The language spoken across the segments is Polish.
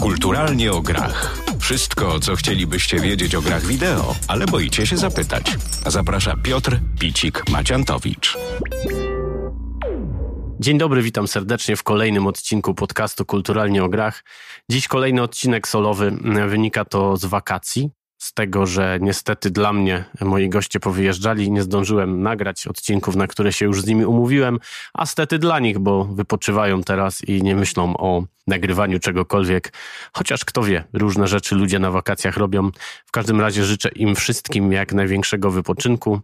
Kulturalnie o grach. Wszystko, co chcielibyście wiedzieć o grach wideo, ale boicie się zapytać. Zaprasza Piotr Picik-Maciantowicz. Dzień dobry, witam serdecznie w kolejnym odcinku podcastu Kulturalnie o Grach. Dziś kolejny odcinek solowy. Wynika to z wakacji z tego, że niestety dla mnie moi goście powyjeżdżali i nie zdążyłem nagrać odcinków, na które się już z nimi umówiłem, a stety dla nich, bo wypoczywają teraz i nie myślą o nagrywaniu czegokolwiek. Chociaż kto wie, różne rzeczy ludzie na wakacjach robią. W każdym razie życzę im wszystkim jak największego wypoczynku.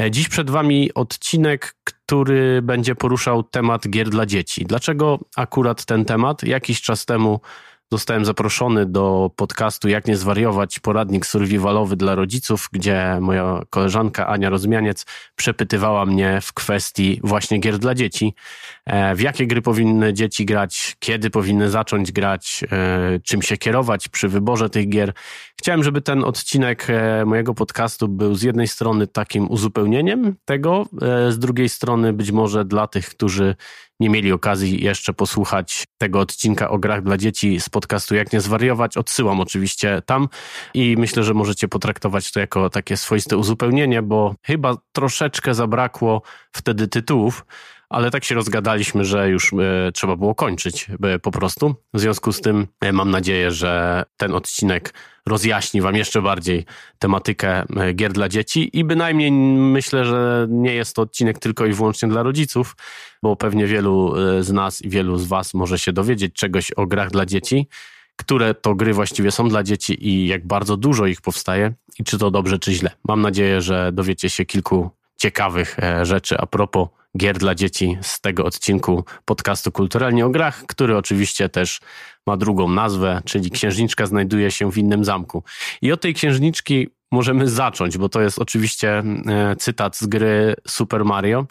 E, dziś przed Wami odcinek, który będzie poruszał temat gier dla dzieci. Dlaczego akurat ten temat? Jakiś czas temu zostałem zaproszony do podcastu Jak nie zwariować, poradnik survivalowy dla rodziców, gdzie moja koleżanka Ania Rozmianiec przepytywała mnie w kwestii właśnie gier dla dzieci. E, w jakie gry powinny dzieci grać, kiedy powinny zacząć grać, e, czym się kierować przy wyborze tych gier. Chciałem, żeby ten odcinek e, mojego podcastu był z jednej strony takim uzupełnieniem tego, z drugiej strony być może dla tych, którzy nie mieli okazji jeszcze posłuchać tego odcinka o grach dla dzieci z podcastu Jak nie zwariować, odsyłam oczywiście tam i myślę, że możecie potraktować to jako takie swoiste uzupełnienie, bo chyba troszeczkę zabrakło wtedy tytułów, ale tak się rozgadaliśmy, że już e, trzeba było kończyć e, po prostu. W związku z tym e, mam nadzieję, że ten odcinek rozjaśni Wam jeszcze bardziej tematykę gier dla dzieci i bynajmniej myślę, że nie jest to odcinek tylko i wyłącznie dla rodziców, bo pewnie wielu z nas i wielu z Was może się dowiedzieć czegoś o grach dla dzieci, które to gry właściwie są dla dzieci i jak bardzo dużo ich powstaje i czy to dobrze, czy źle. Mam nadzieję, że dowiecie się kilku ciekawych rzeczy a propos gier dla dzieci z tego odcinku podcastu Kulturalnie o Grach, który oczywiście też ma drugą nazwę, czyli Księżniczka znajduje się w innym zamku. I od tej księżniczki możemy zacząć, bo to jest oczywiście e, cytat z gry Super Mario.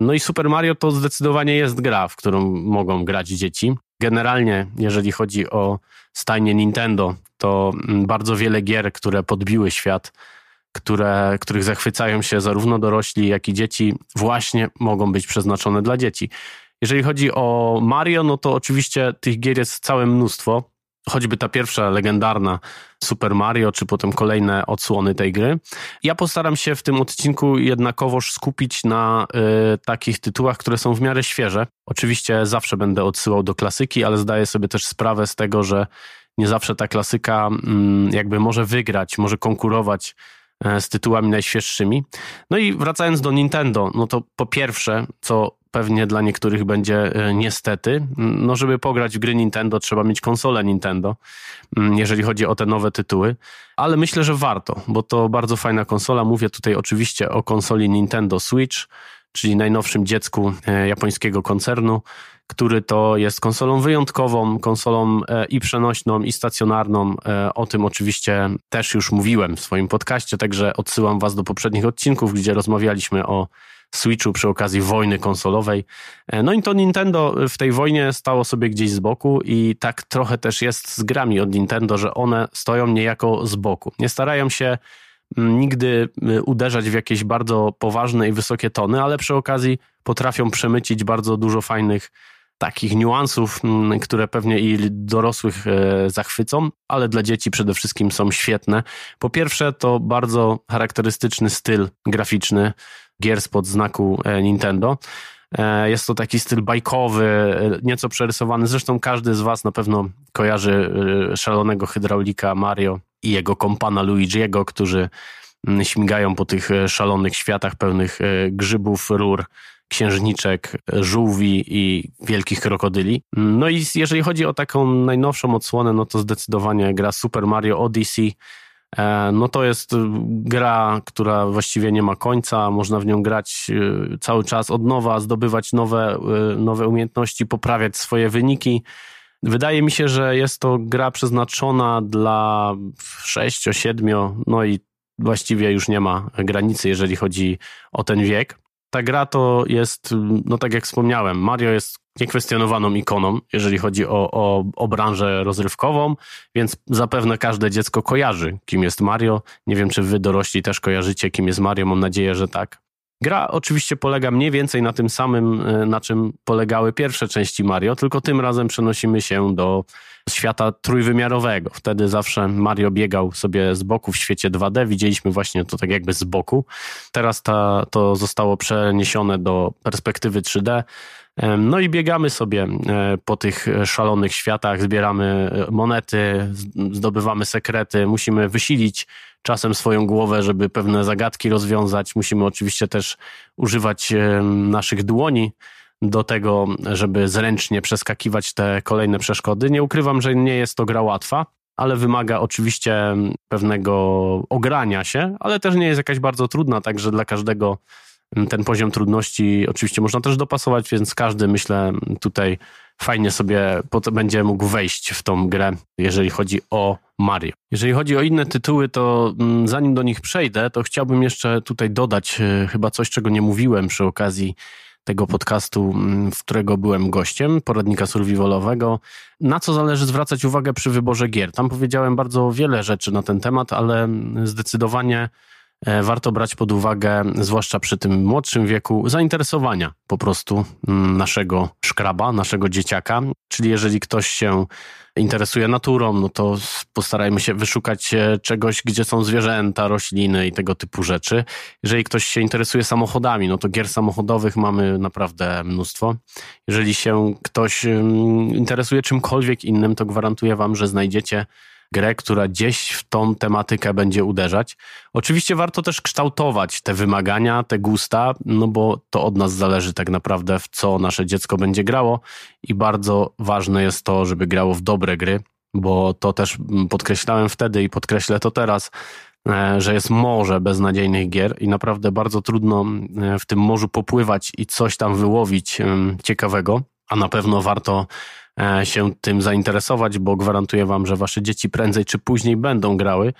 No i Super Mario to zdecydowanie jest gra, w którą mogą grać dzieci. Generalnie, jeżeli chodzi o stajnie Nintendo, to mm, bardzo wiele gier, które podbiły świat, które, których zachwycają się zarówno dorośli, jak i dzieci, właśnie mogą być przeznaczone dla dzieci. Jeżeli chodzi o Mario, no to oczywiście tych gier jest całe mnóstwo. Choćby ta pierwsza legendarna Super Mario, czy potem kolejne odsłony tej gry. Ja postaram się w tym odcinku jednakowoż skupić na y, takich tytułach, które są w miarę świeże. Oczywiście zawsze będę odsyłał do klasyki, ale zdaję sobie też sprawę z tego, że nie zawsze ta klasyka y, jakby może wygrać, może konkurować z tytułami najświeższymi. No i wracając do Nintendo, no to po pierwsze, co pewnie dla niektórych będzie e, niestety, no żeby pograć w gry Nintendo trzeba mieć konsolę Nintendo, jeżeli chodzi o te nowe tytuły, ale myślę, że warto, bo to bardzo fajna konsola. Mówię tutaj oczywiście o konsoli Nintendo Switch, czyli najnowszym dziecku e, japońskiego koncernu który to jest konsolą wyjątkową, konsolą e, i przenośną, i stacjonarną. E, o tym oczywiście też już mówiłem w swoim podcaście, także odsyłam Was do poprzednich odcinków, gdzie rozmawialiśmy o Switchu przy okazji wojny konsolowej. E, no i to Nintendo w tej wojnie stało sobie gdzieś z boku i tak trochę też jest z grami od Nintendo, że one stoją niejako z boku. Nie starają się mm, nigdy uderzać w jakieś bardzo poważne i wysokie tony, ale przy okazji potrafią przemycić bardzo dużo fajnych takich niuansów, mm, które pewnie i dorosłych e, zachwycą, ale dla dzieci przede wszystkim są świetne. Po pierwsze, to bardzo charakterystyczny styl graficzny gier spod znaku e, Nintendo. E, jest to taki styl bajkowy, nieco przerysowany. Zresztą każdy z Was na pewno kojarzy szalonego hydraulika Mario i jego kompana Luigi'ego, którzy mm, śmigają po tych szalonych światach pełnych grzybów, rur księżniczek, żółwi i wielkich krokodyli. No i jeżeli chodzi o taką najnowszą odsłonę, no to zdecydowanie gra Super Mario Odyssey. E, no to jest gra, która właściwie nie ma końca, można w nią grać e, cały czas od nowa, zdobywać nowe, e, nowe umiejętności, poprawiać swoje wyniki. Wydaje mi się, że jest to gra przeznaczona dla 6, 7, no i właściwie już nie ma granicy, jeżeli chodzi o ten wiek ta gra to jest, no tak jak wspomniałem, Mario jest niekwestionowaną ikoną, jeżeli chodzi o, o, o branżę rozrywkową, więc zapewne każde dziecko kojarzy, kim jest Mario. Nie wiem, czy wy dorośli też kojarzycie, kim jest Mario, mam nadzieję, że tak. Gra oczywiście polega mniej więcej na tym samym, e, na czym polegały pierwsze części Mario, tylko tym razem przenosimy się do świata trójwymiarowego. Wtedy zawsze Mario biegał sobie z boku w świecie 2D, widzieliśmy właśnie to tak jakby z boku. Teraz ta, to zostało przeniesione do perspektywy 3D. No i biegamy sobie e, po tych szalonych światach, zbieramy e, monety, zdobywamy sekrety, musimy wysilić czasem swoją głowę, żeby pewne zagadki rozwiązać. Musimy oczywiście też używać naszych dłoni do tego, żeby zręcznie przeskakiwać te kolejne przeszkody. Nie ukrywam, że nie jest to gra łatwa, ale wymaga oczywiście pewnego ogrania się, ale też nie jest jakaś bardzo trudna, także dla każdego ten poziom trudności oczywiście można też dopasować, więc każdy myślę tutaj fajnie sobie będzie mógł wejść w tą grę, jeżeli chodzi o Mario. Jeżeli chodzi o inne tytuły, to mm, zanim do nich przejdę, to chciałbym jeszcze tutaj dodać e, chyba coś, czego nie mówiłem przy okazji tego podcastu, mm, w którego byłem gościem, poradnika survivalowego. Na co zależy zwracać uwagę przy wyborze gier? Tam powiedziałem bardzo wiele rzeczy na ten temat, ale zdecydowanie warto brać pod uwagę, zwłaszcza przy tym młodszym wieku, zainteresowania po prostu mm, naszego szkraba, naszego dzieciaka. Czyli jeżeli ktoś się interesuje naturą, no to postarajmy się wyszukać e, czegoś, gdzie są zwierzęta, rośliny i tego typu rzeczy. Jeżeli ktoś się interesuje samochodami, no to gier samochodowych mamy naprawdę mnóstwo. Jeżeli się ktoś mm, interesuje czymkolwiek innym, to gwarantuję wam, że znajdziecie grę, która gdzieś w tą tematykę będzie uderzać. Oczywiście warto też kształtować te wymagania, te gusta, no bo to od nas zależy tak naprawdę, w co nasze dziecko będzie grało i bardzo ważne jest to, żeby grało w dobre gry, bo to też podkreślałem wtedy i podkreślę to teraz, e, że jest morze beznadziejnych gier i naprawdę bardzo trudno e, w tym morzu popływać i coś tam wyłowić ciekawego, a na pewno warto się tym zainteresować, bo gwarantuję Wam, że Wasze dzieci prędzej czy później będą grały.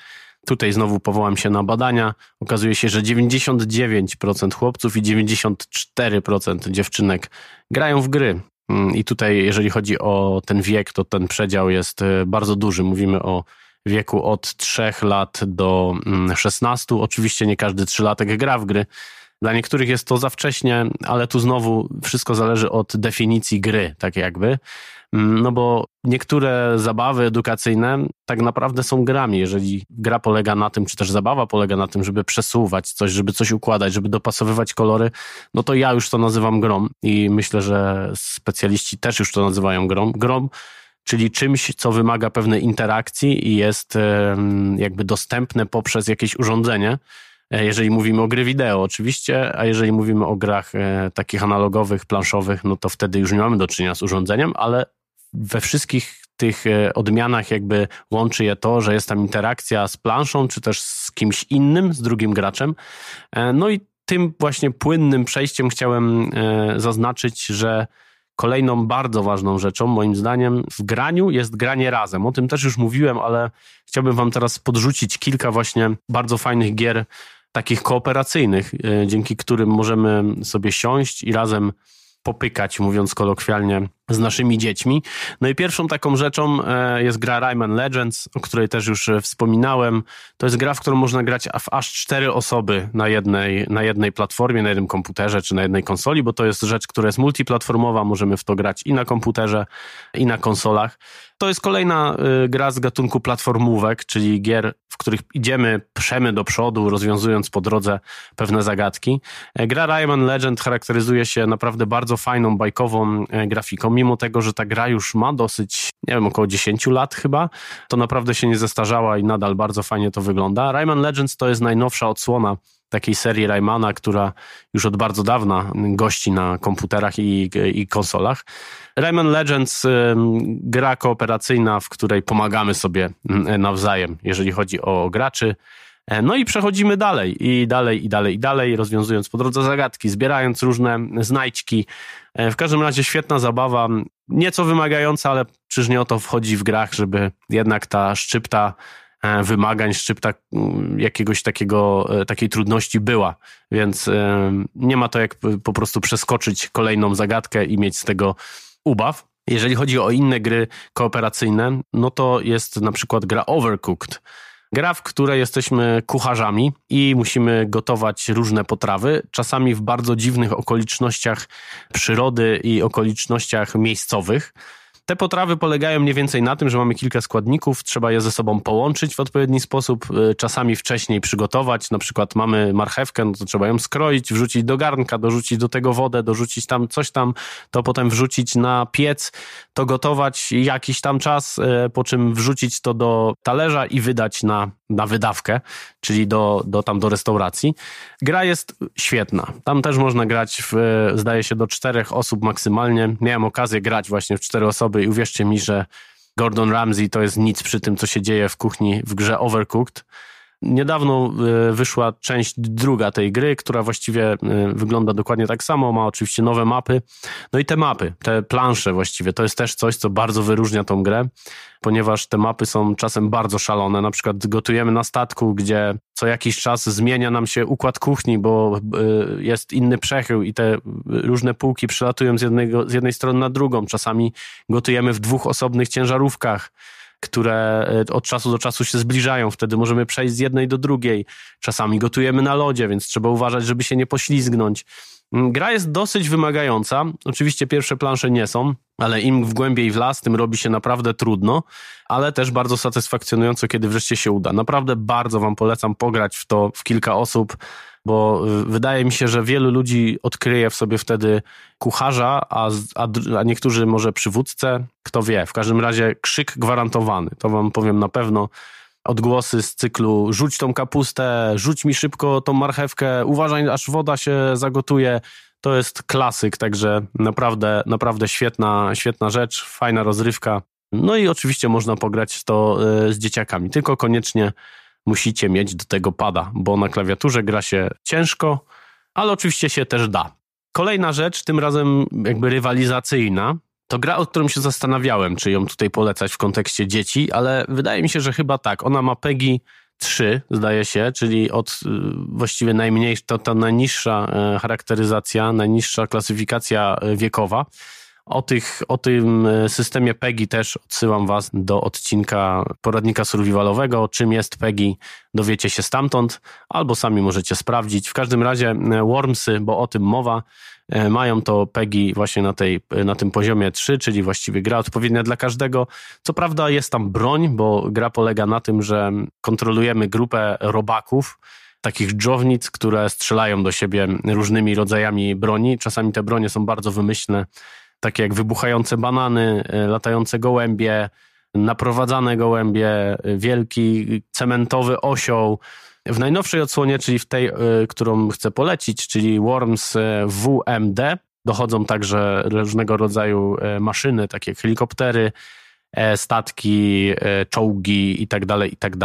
Tutaj znowu powołam się na badania. Okazuje się, że 99% chłopców i 94% dziewczynek grają w gry. Mm, I tutaj, jeżeli chodzi o ten wiek, to ten przedział jest e, bardzo duży. Mówimy o wieku od 3 lat do 16. Mm, Oczywiście nie każdy trzylatek gra w gry. Dla niektórych jest to za wcześnie, ale tu znowu wszystko zależy od definicji gry, tak jakby. Mm, no bo niektóre zabawy edukacyjne tak naprawdę są grami. Jeżeli gra polega na tym, czy też zabawa polega na tym, żeby przesuwać coś, żeby coś układać, żeby dopasowywać kolory, no to ja już to nazywam grom i myślę, że specjaliści też już to nazywają grom. Grom czyli czymś, co wymaga pewnej interakcji i jest jakby dostępne poprzez jakieś urządzenie. E, jeżeli mówimy o gry wideo oczywiście, a jeżeli mówimy o grach e, takich analogowych, planszowych, no to wtedy już nie mamy do czynienia z urządzeniem, ale we wszystkich tych e, odmianach jakby łączy je to, że jest tam interakcja z planszą, czy też z kimś innym, z drugim graczem. No i tym właśnie płynnym przejściem chciałem zaznaczyć, że kolejną bardzo ważną rzeczą, moim zdaniem, w graniu jest granie razem. O tym też już mówiłem, ale chciałbym Wam teraz podrzucić kilka właśnie bardzo fajnych gier, takich kooperacyjnych, dzięki którym możemy sobie siąść i razem popykać, mówiąc kolokwialnie, z naszymi dziećmi. No i pierwszą taką rzeczą e, jest gra Rayman Legends, o której też już e, wspominałem. To jest gra, w którą można grać w aż cztery osoby na jednej, na jednej platformie, na jednym komputerze czy na jednej konsoli, bo to jest rzecz, która jest multiplatformowa, możemy w to grać i na komputerze, i na konsolach. To jest kolejna gra z gatunku platformówek, czyli gier, w których idziemy, przemy do przodu, rozwiązując po drodze pewne zagadki. E, gra Rayman Legend charakteryzuje się naprawdę bardzo fajną, bajkową e, grafiką. Mimo tego, że ta gra już ma dosyć, nie wiem, około 10 lat chyba, to naprawdę się nie zestarzała i nadal bardzo fajnie to wygląda. Rayman Legends to jest najnowsza odsłona takiej serii Raymana, która już od bardzo dawna gości na komputerach i, i konsolach. Rayman Legends, gra kooperacyjna, w której pomagamy sobie nawzajem, jeżeli chodzi o graczy. E, no i przechodzimy dalej, i dalej, i dalej, i dalej, rozwiązując po drodze zagadki, zbierając różne znajdźki. E, w każdym razie świetna zabawa, nieco wymagająca, ale czyż nie o to wchodzi w grach, żeby jednak ta szczypta wymagań, szczypta mm, jakiegoś takiego, e, takiej trudności była. Więc e, nie ma to jak po prostu przeskoczyć kolejną zagadkę i mieć z tego ubaw. Jeżeli chodzi o inne gry kooperacyjne, no to jest na przykład gra Overcooked. Gra, w której jesteśmy kucharzami i musimy gotować różne potrawy, czasami w bardzo dziwnych okolicznościach przyrody i okolicznościach miejscowych. Te potrawy polegają mniej więcej na tym, że mamy kilka składników, trzeba je ze sobą połączyć w odpowiedni sposób, y, czasami wcześniej przygotować. Na przykład mamy marchewkę, no to trzeba ją skroić, wrzucić do garnka, dorzucić do tego wodę, dorzucić tam coś tam, to potem wrzucić na piec, to gotować jakiś tam czas, y, po czym wrzucić to do talerza i wydać na, na wydawkę, czyli do, do tam do restauracji. Gra jest świetna. Tam też można grać w, zdaje się, do czterech osób maksymalnie. Miałem okazję grać właśnie w cztery osoby i uwierzcie mi, że Gordon Ramsay to jest nic przy tym, co się dzieje w kuchni w grze Overcooked. Niedawno e, wyszła część druga tej gry, która właściwie e, wygląda dokładnie tak samo, ma oczywiście nowe mapy. No i te mapy, te plansze właściwie, to jest też coś, co bardzo wyróżnia tą grę, ponieważ te mapy są czasem bardzo szalone. Na przykład gotujemy na statku, gdzie co jakiś czas zmienia nam się układ kuchni, bo e, jest inny przechył i te różne półki przylatują z, jednego, z jednej strony na drugą. Czasami gotujemy w dwóch osobnych ciężarówkach które e, od czasu do czasu się zbliżają. Wtedy możemy przejść z jednej do drugiej. Czasami gotujemy na lodzie, więc trzeba uważać, żeby się nie poślizgnąć. Mm, gra jest dosyć wymagająca. Oczywiście pierwsze plansze nie są, ale im w głębiej w las, tym robi się naprawdę trudno, ale też bardzo satysfakcjonująco, kiedy wreszcie się uda. Naprawdę bardzo Wam polecam pograć w to w kilka osób bo y, wydaje mi się, że wielu ludzi odkryje w sobie wtedy kucharza, a, a, a niektórzy może przywódcę, kto wie. W każdym razie krzyk gwarantowany, to wam powiem na pewno. Odgłosy z cyklu rzuć tą kapustę, rzuć mi szybko tą marchewkę, uważaj aż woda się zagotuje. To jest klasyk, także naprawdę, naprawdę świetna, świetna rzecz, fajna rozrywka. No i oczywiście można pograć to y, z dzieciakami, tylko koniecznie musicie mieć do tego pada, bo na klawiaturze gra się ciężko, ale oczywiście się też da. Kolejna rzecz, tym razem jakby rywalizacyjna, to gra, o którą się zastanawiałem, czy ją tutaj polecać w kontekście dzieci, ale wydaje mi się, że chyba tak. Ona ma PEGI 3, zdaje się, czyli od y, właściwie najmniejsza, ta najniższa e, charakteryzacja, najniższa klasyfikacja e, wiekowa. O, tych, o tym e, systemie PEGI też odsyłam Was do odcinka poradnika survivalowego. Czym jest PEGI, dowiecie się stamtąd, albo sami możecie sprawdzić. W każdym razie e, Wormsy, bo o tym mowa, e, mają to PEGI właśnie na, tej, na tym poziomie 3, czyli właściwie gra odpowiednia dla każdego. Co prawda jest tam broń, bo gra polega na tym, że kontrolujemy grupę robaków, takich dżownic, które strzelają do siebie różnymi rodzajami broni. Czasami te bronie są bardzo wymyślne takie jak wybuchające banany, e, latające gołębie, naprowadzane gołębie, e, wielki cementowy osioł. W najnowszej odsłonie, czyli w tej, e, którą chcę polecić, czyli Worms WMD, dochodzą także różnego rodzaju maszyny, takie jak helikoptery, statki, e, czołgi i tak dalej, i tak.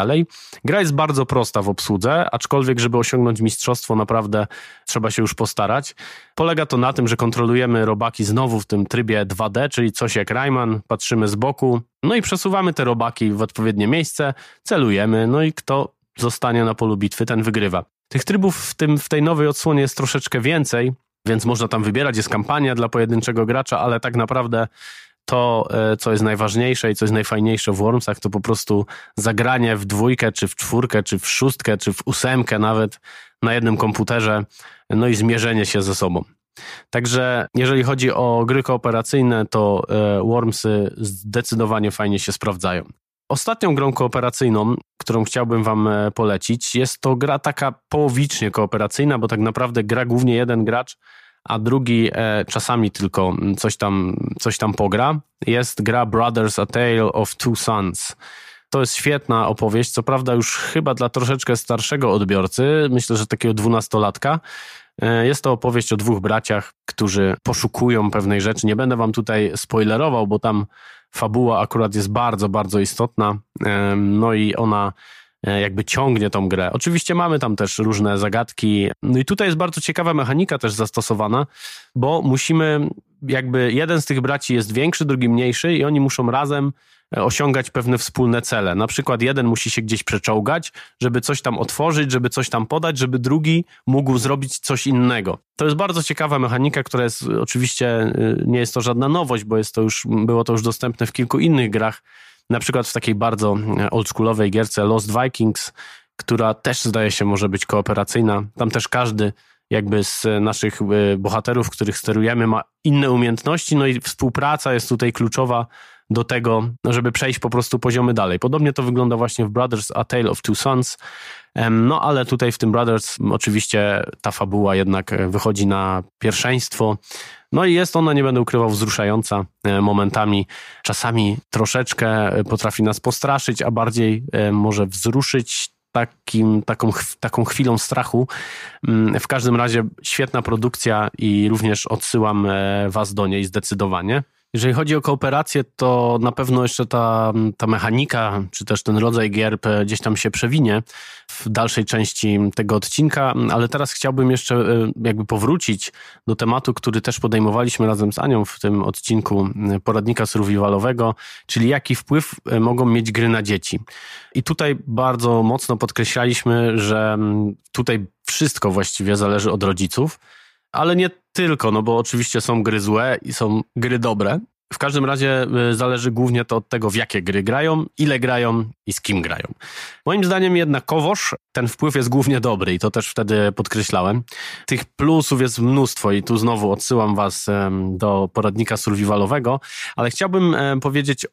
Gra jest bardzo prosta w obsłudze, aczkolwiek, żeby osiągnąć mistrzostwo, naprawdę trzeba się już postarać. Polega to na tym, że kontrolujemy robaki znowu w tym trybie 2D, czyli coś jak Rayman, patrzymy z boku, no i przesuwamy te robaki w odpowiednie miejsce, celujemy, no i kto zostanie na polu bitwy, ten wygrywa. Tych trybów w, tym, w tej nowej odsłonie jest troszeczkę więcej, więc można tam wybierać, jest kampania dla pojedynczego gracza, ale tak naprawdę to, e, co jest najważniejsze i co jest najfajniejsze w Wormsach, to po prostu zagranie w dwójkę, czy w czwórkę, czy w szóstkę, czy w ósemkę nawet na jednym komputerze, no i zmierzenie się ze sobą. Także jeżeli chodzi o gry kooperacyjne, to e, Wormsy zdecydowanie fajnie się sprawdzają. Ostatnią grą kooperacyjną, którą chciałbym Wam e, polecić, jest to gra taka połowicznie kooperacyjna, bo tak naprawdę gra głównie jeden gracz, a drugi e, czasami tylko coś tam, coś tam pogra. Jest gra Brothers A Tale of Two Sons. To jest świetna opowieść, co prawda już chyba dla troszeczkę starszego odbiorcy, myślę, że takiego dwunastolatka. E, jest to opowieść o dwóch braciach, którzy poszukują pewnej rzeczy. Nie będę wam tutaj spoilerował, bo tam fabuła akurat jest bardzo, bardzo istotna. E, no i ona jakby ciągnie tą grę. Oczywiście mamy tam też różne zagadki. No i tutaj jest bardzo ciekawa mechanika też zastosowana, bo musimy jakby jeden z tych braci jest większy, drugi mniejszy i oni muszą razem osiągać pewne wspólne cele. Na przykład jeden musi się gdzieś przeczołgać, żeby coś tam otworzyć, żeby coś tam podać, żeby drugi mógł zrobić coś innego. To jest bardzo ciekawa mechanika, która jest oczywiście, y, nie jest to żadna nowość, bo jest to już, było to już dostępne w kilku innych grach, na przykład w takiej bardzo oldschoolowej gierce Lost Vikings, która też zdaje się może być kooperacyjna. Tam też każdy jakby z naszych y, bohaterów, których sterujemy, ma inne umiejętności, no i współpraca jest tutaj kluczowa do tego, żeby przejść po prostu poziomy dalej. Podobnie to wygląda właśnie w Brothers A Tale of Two Sons. No ale tutaj w tym Brothers oczywiście ta fabuła jednak wychodzi na pierwszeństwo. No i jest ona, nie będę ukrywał, wzruszająca e, momentami. Czasami troszeczkę potrafi nas postraszyć, a bardziej e, może wzruszyć takim, taką, taką chwilą strachu. Mm, w każdym razie świetna produkcja i również odsyłam e, Was do niej zdecydowanie. Jeżeli chodzi o kooperację, to na pewno jeszcze ta, ta mechanika, czy też ten rodzaj gier gdzieś tam się przewinie w dalszej części tego odcinka, ale teraz chciałbym jeszcze e, jakby powrócić do tematu, który też podejmowaliśmy razem z Anią w tym odcinku e, poradnika survivalowego, czyli jaki wpływ e, mogą mieć gry na dzieci. I tutaj bardzo mocno podkreślaliśmy, że tutaj wszystko właściwie zależy od rodziców ale nie tylko, no bo oczywiście są gry złe i są gry dobre. W każdym razie y, zależy głównie to od tego, w jakie gry grają, ile grają i z kim grają. Moim zdaniem jednakowoż ten wpływ jest głównie dobry i to też wtedy podkreślałem. Tych plusów jest mnóstwo i tu znowu odsyłam was do poradnika survivalowego, ale chciałbym powiedzieć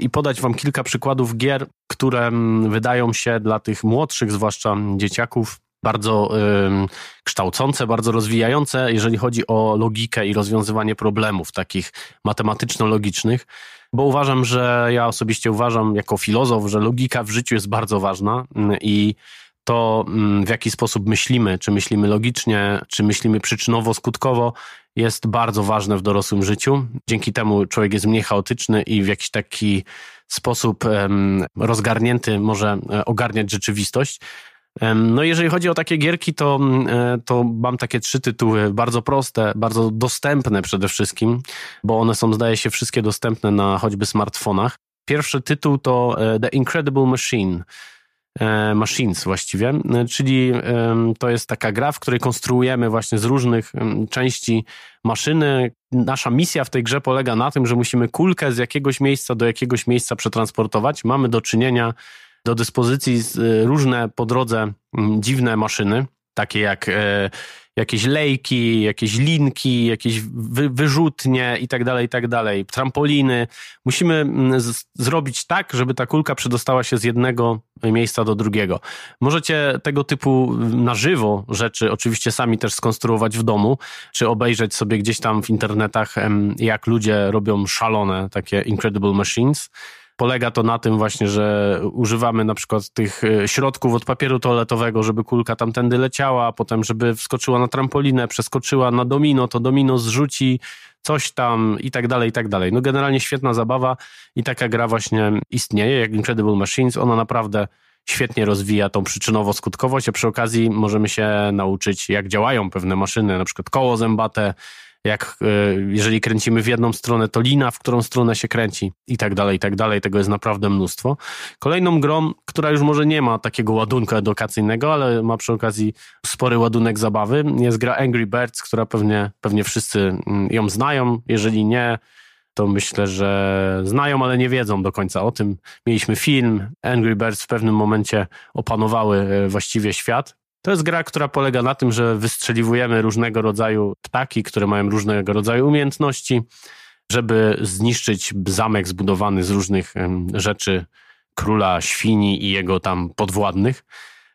i podać wam kilka przykładów gier, które wydają się dla tych młodszych, zwłaszcza dzieciaków, bardzo y, kształcące, bardzo rozwijające, jeżeli chodzi o logikę i rozwiązywanie problemów takich matematyczno-logicznych, bo uważam, że ja osobiście uważam jako filozof, że logika w życiu jest bardzo ważna mm, i to, mm, w jaki sposób myślimy, czy myślimy logicznie, czy myślimy przyczynowo-skutkowo, jest bardzo ważne w dorosłym życiu. Dzięki temu człowiek jest mniej chaotyczny i w jakiś taki sposób rozgarnięty może e, ogarniać rzeczywistość. No jeżeli chodzi o takie gierki, to, mm, e, to mam takie trzy tytuły, bardzo proste, bardzo dostępne przede wszystkim, bo one są, zdaje się, wszystkie dostępne na choćby smartfonach. Pierwszy tytuł to e, The Incredible Machine. E, machines właściwie, czyli to jest taka gra, w której konstruujemy właśnie z różnych części maszyny. Nasza misja w tej grze polega na tym, że musimy kulkę z jakiegoś miejsca do jakiegoś miejsca przetransportować. Mamy do czynienia do dyspozycji y, różne po drodze dziwne maszyny, takie jak e, jakieś lejki, jakieś linki, jakieś wy, wyrzutnie i tak dalej, i tak dalej, trampoliny. Musimy z, zrobić tak, żeby ta kulka przedostała się z jednego miejsca do drugiego. Możecie tego typu na żywo rzeczy oczywiście sami też skonstruować w domu, czy obejrzeć sobie gdzieś tam w internetach, jak ludzie robią szalone takie Incredible Machines polega to na tym właśnie, że używamy na przykład tych e, środków od papieru toaletowego, żeby kulka tamtędy leciała, a potem żeby wskoczyła na trampolinę, przeskoczyła na domino, to domino zrzuci coś tam i tak dalej, i tak dalej. No generalnie świetna zabawa i taka gra właśnie istnieje, jak Incredible Machines. Ona naprawdę świetnie rozwija tą przyczynowo-skutkowość, a przy okazji możemy się nauczyć, jak działają pewne maszyny, na przykład koło zębate, jak e, jeżeli kręcimy w jedną stronę, to lina, w którą stronę się kręci i tak dalej, i tak dalej. Tego jest naprawdę mnóstwo. Kolejną grą, która już może nie ma takiego ładunku edukacyjnego, ale ma przy okazji spory ładunek zabawy, jest gra Angry Birds, która pewnie, pewnie wszyscy mm, ją znają. Jeżeli nie, to myślę, że znają, ale nie wiedzą do końca o tym. Mieliśmy film, Angry Birds w pewnym momencie opanowały e, właściwie świat. To jest gra, która polega na tym, że wystrzeliwujemy różnego rodzaju ptaki, które mają różnego rodzaju umiejętności, żeby zniszczyć zamek zbudowany z różnych rzeczy króla świni i jego tam podwładnych.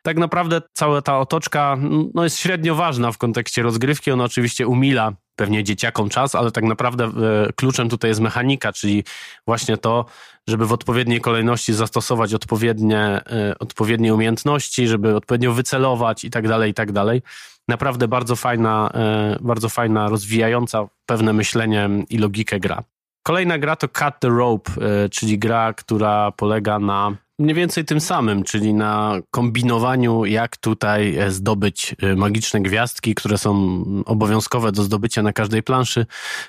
Tak naprawdę cała ta otoczka no, jest średnio ważna w kontekście rozgrywki. Ona oczywiście umila pewnie dzieciakom czas, ale tak naprawdę e, kluczem tutaj jest mechanika, czyli właśnie to, żeby w odpowiedniej kolejności zastosować odpowiednie, e, odpowiednie umiejętności, żeby odpowiednio wycelować i tak dalej, i tak dalej. Naprawdę bardzo fajna, e, bardzo fajna, rozwijająca pewne myślenie i logikę gra. Kolejna gra to Cut the Rope, czyli gra, która polega na mniej więcej tym samym, czyli na kombinowaniu, jak tutaj e, zdobyć e, magiczne gwiazdki, które są obowiązkowe do zdobycia na każdej planszy.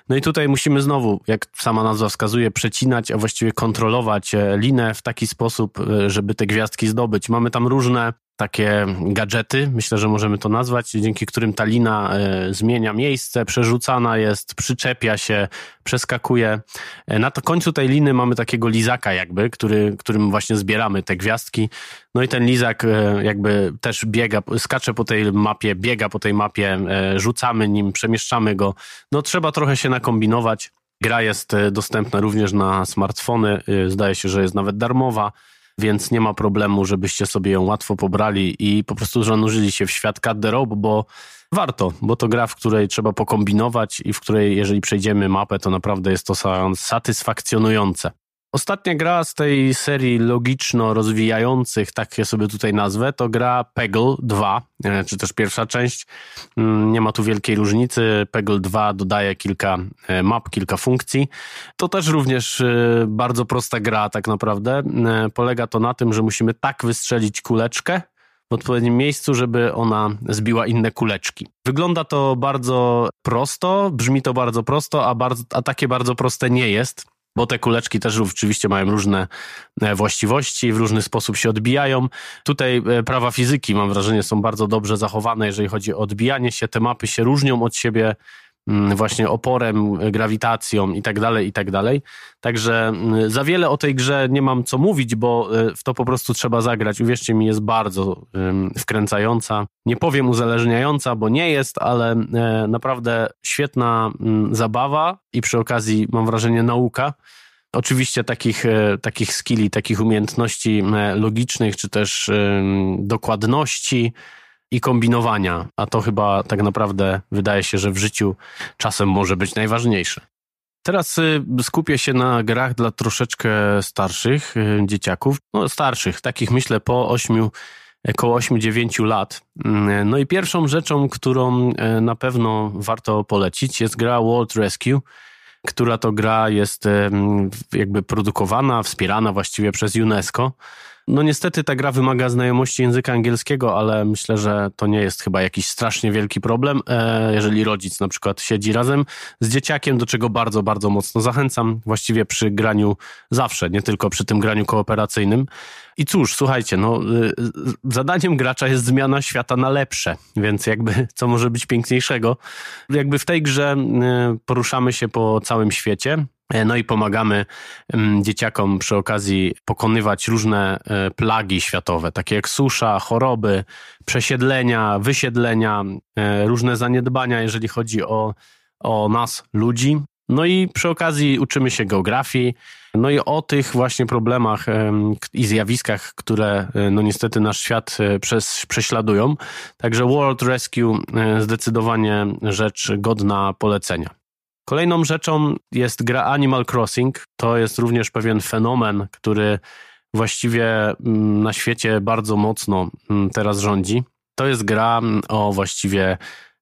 No i tutaj musimy znowu, jak sama nazwa wskazuje, przecinać, a właściwie kontrolować e, linę w taki sposób, żeby te gwiazdki zdobyć. Mamy tam różne takie gadżety, myślę, że możemy to nazwać, dzięki którym ta lina e, zmienia miejsce, przerzucana jest, przyczepia się, przeskakuje. E, na to końcu tej liny mamy takiego lizaka jakby, który, którym właśnie zbieramy te gwiazdki. No i ten lizak e, jakby też biega, skacze po tej mapie, biega po tej mapie, rzucamy nim, przemieszczamy go. No trzeba trochę się nakombinować. Gra jest dostępna również na smartfony, zdaje się, że jest nawet darmowa więc nie ma problemu, żebyście sobie ją łatwo pobrali i po prostu zanurzyli się w świat Cut the Rope, bo warto, bo to gra, w której trzeba pokombinować i w której jeżeli przejdziemy mapę, to naprawdę jest to satysfakcjonujące. Ostatnia gra z tej serii logiczno-rozwijających, tak je sobie tutaj nazwę, to gra Peggle 2, e, czy też pierwsza część. Mm, nie ma tu wielkiej różnicy. Peggle 2 dodaje kilka e, map, kilka funkcji. To też również e, bardzo prosta gra, tak naprawdę. Polega to na tym, że musimy tak wystrzelić kuleczkę, w odpowiednim miejscu, żeby ona zbiła inne kuleczki. Wygląda to bardzo prosto, brzmi to bardzo prosto, a, bardzo, a takie bardzo proste nie jest bo te kuleczki też oczywiście mają różne e, właściwości, w różny sposób się odbijają. Tutaj e, prawa fizyki, mam wrażenie, są bardzo dobrze zachowane, jeżeli chodzi o odbijanie się. Te mapy się różnią od siebie właśnie oporem, grawitacją i tak dalej, i tak dalej. Także mm, za wiele o tej grze nie mam co mówić, bo e, w to po prostu trzeba zagrać. Uwierzcie mi, jest bardzo wkręcająca. Nie powiem uzależniająca, bo nie jest, ale e, naprawdę świetna mm, zabawa i przy okazji mam wrażenie nauka. Oczywiście takich, e, takich skilli, takich umiejętności logicznych, czy też dokładności, i kombinowania, a to chyba tak naprawdę wydaje się, że w życiu czasem może być najważniejsze. Teraz y, skupię się na grach dla troszeczkę starszych y, dzieciaków, no starszych, takich myślę po 8, około 8-9 lat. Mm, no i pierwszą rzeczą, którą y, na pewno warto polecić jest gra World Rescue, która to gra jest jakby produkowana, wspierana właściwie przez UNESCO. No niestety ta gra wymaga znajomości języka angielskiego, ale myślę, że to nie jest chyba jakiś strasznie wielki problem, e, jeżeli rodzic na przykład siedzi razem z dzieciakiem, do czego bardzo, bardzo mocno zachęcam, właściwie przy graniu zawsze, nie tylko przy tym graniu kooperacyjnym. I cóż, słuchajcie, no, y, zadaniem gracza jest zmiana świata na lepsze, więc jakby co może być piękniejszego? Jakby w tej grze y, poruszamy się po całym świecie, no i pomagamy dzieciakom przy okazji pokonywać różne e, plagi światowe, takie jak susza, choroby, przesiedlenia, wysiedlenia, e, różne zaniedbania, jeżeli chodzi o, o nas, ludzi. No i przy okazji uczymy się geografii, no i o tych właśnie problemach i zjawiskach, które no niestety nasz świat przez, prześladują. Także World Rescue zdecydowanie rzecz godna polecenia. Kolejną rzeczą jest gra Animal Crossing. To jest również pewien fenomen, który właściwie mm, na świecie bardzo mocno mm, teraz rządzi. To jest gra mm, o właściwie